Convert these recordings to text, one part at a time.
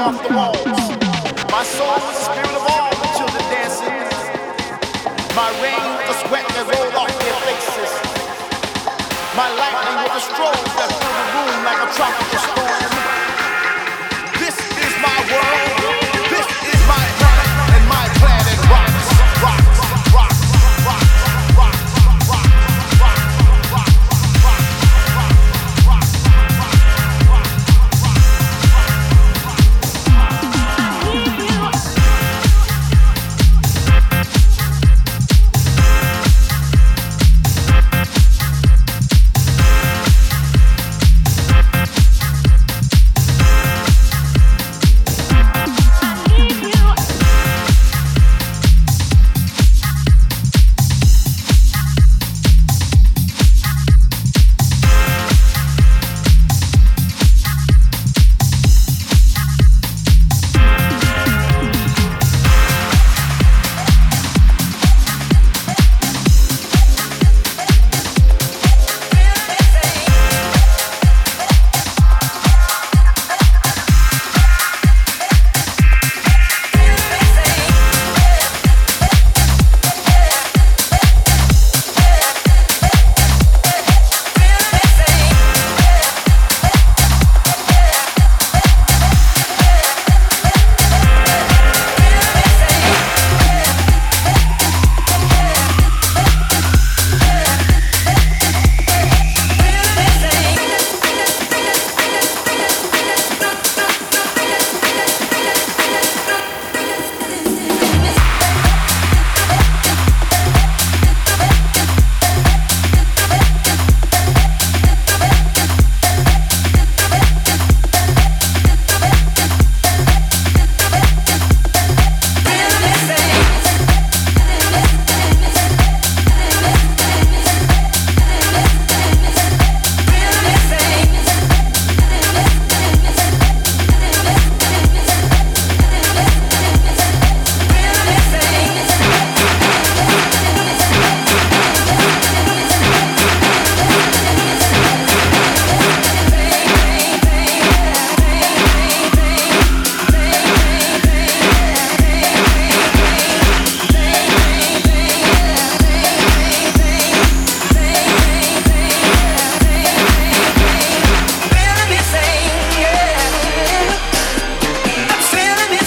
off the walls.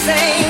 say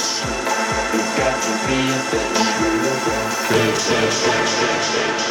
bitch. You got to be a bitch. You're a bitch. Bitch, bitch, bitch, bitch, bitch.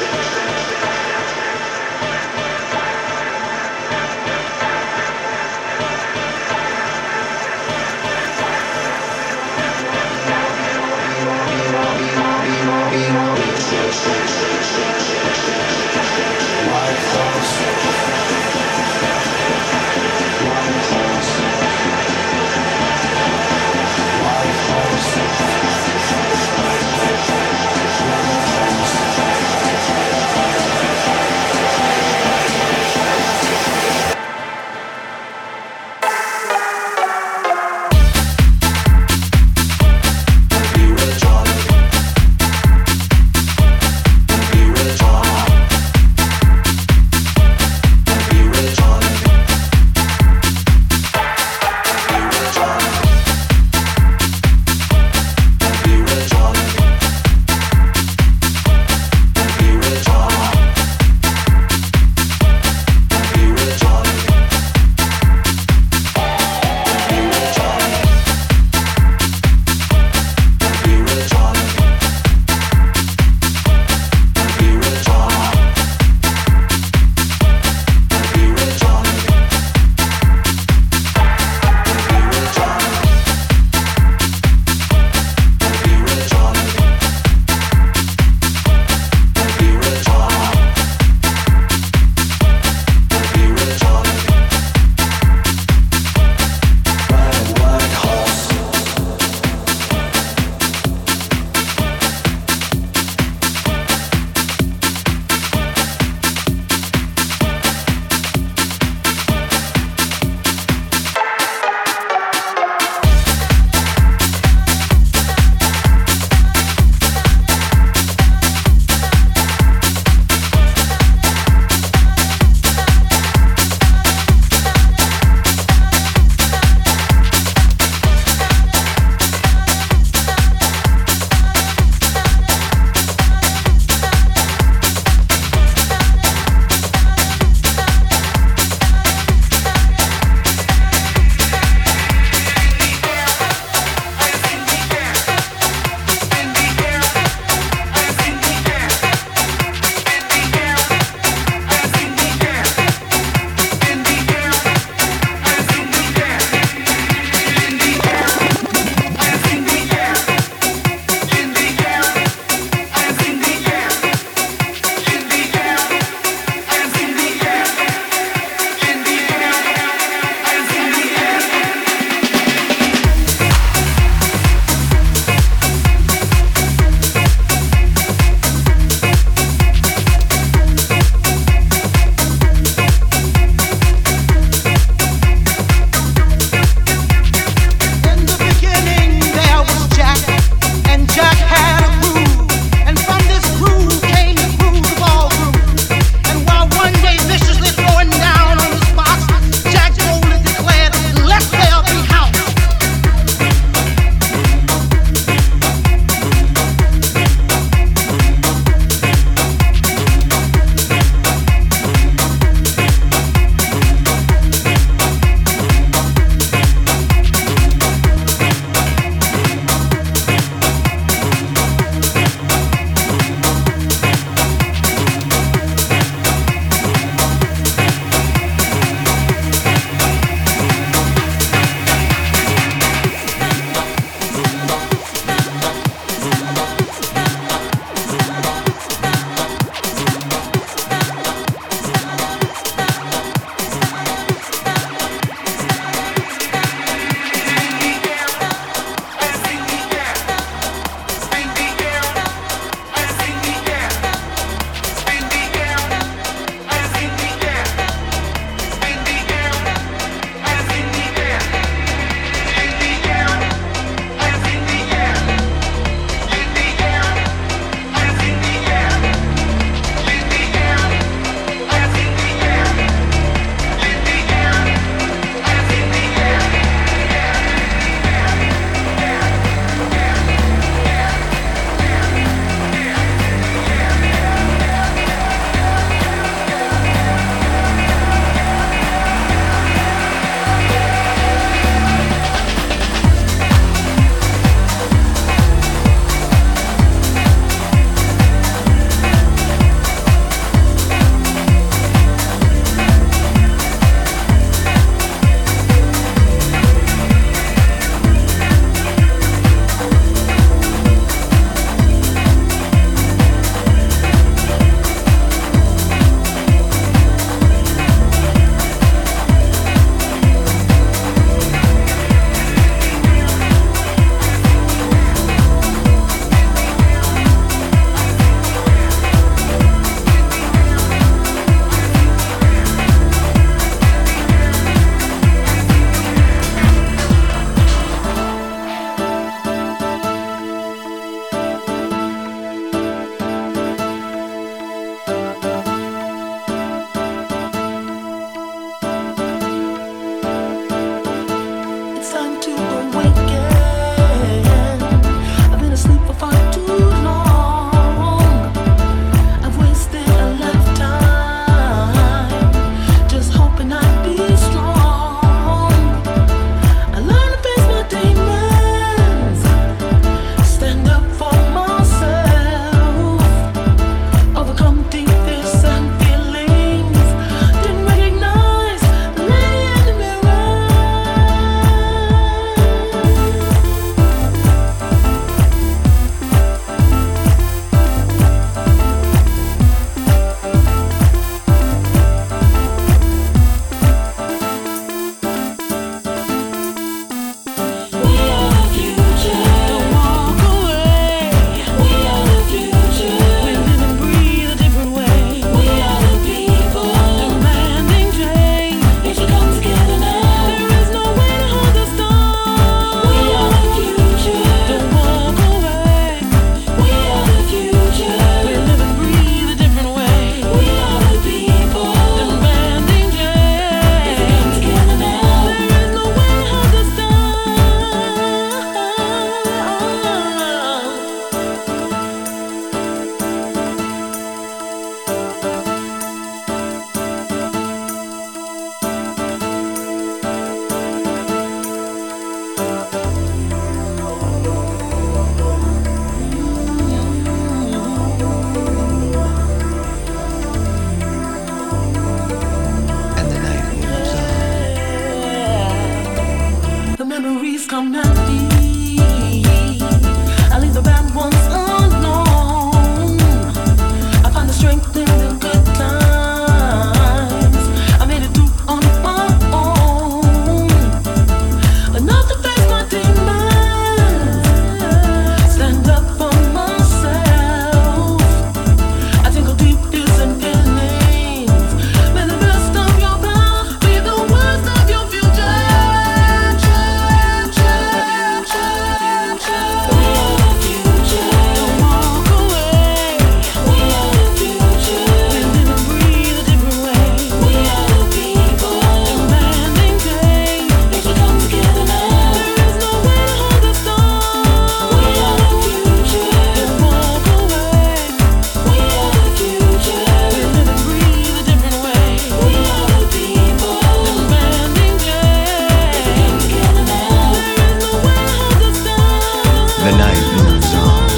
life moves on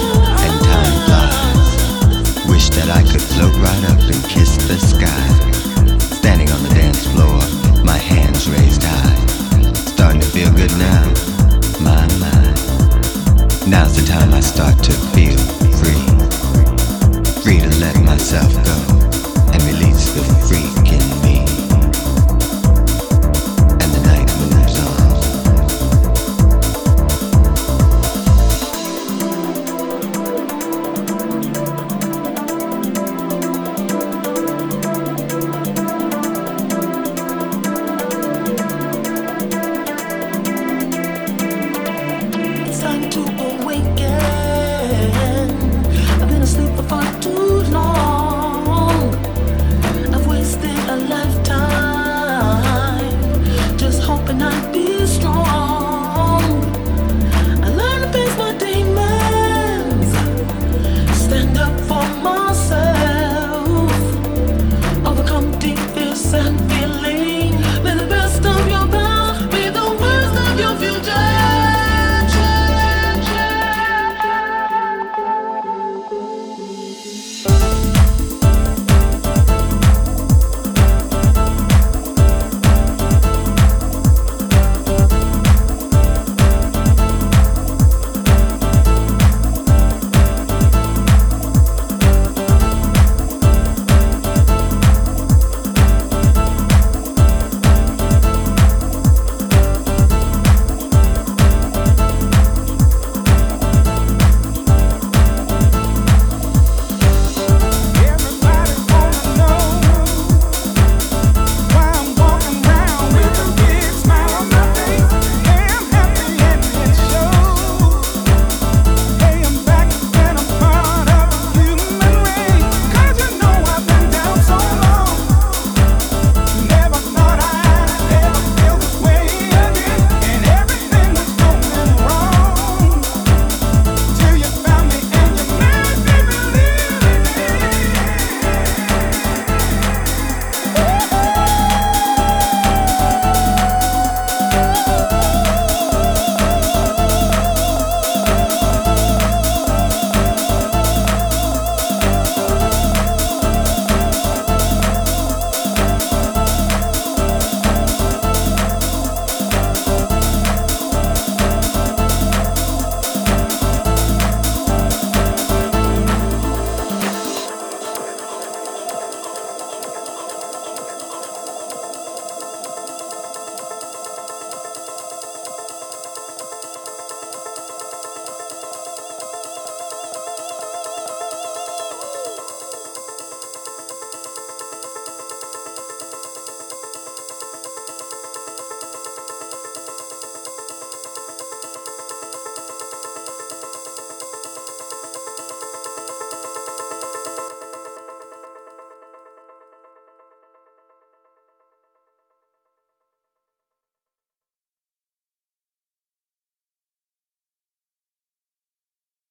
and time flies. Wish that I could float right up and kiss the sky. Standing on the dance floor, my hands raised high. Starting to feel good now, my mind. Now's the time I start to feel free. Free to let myself go and release.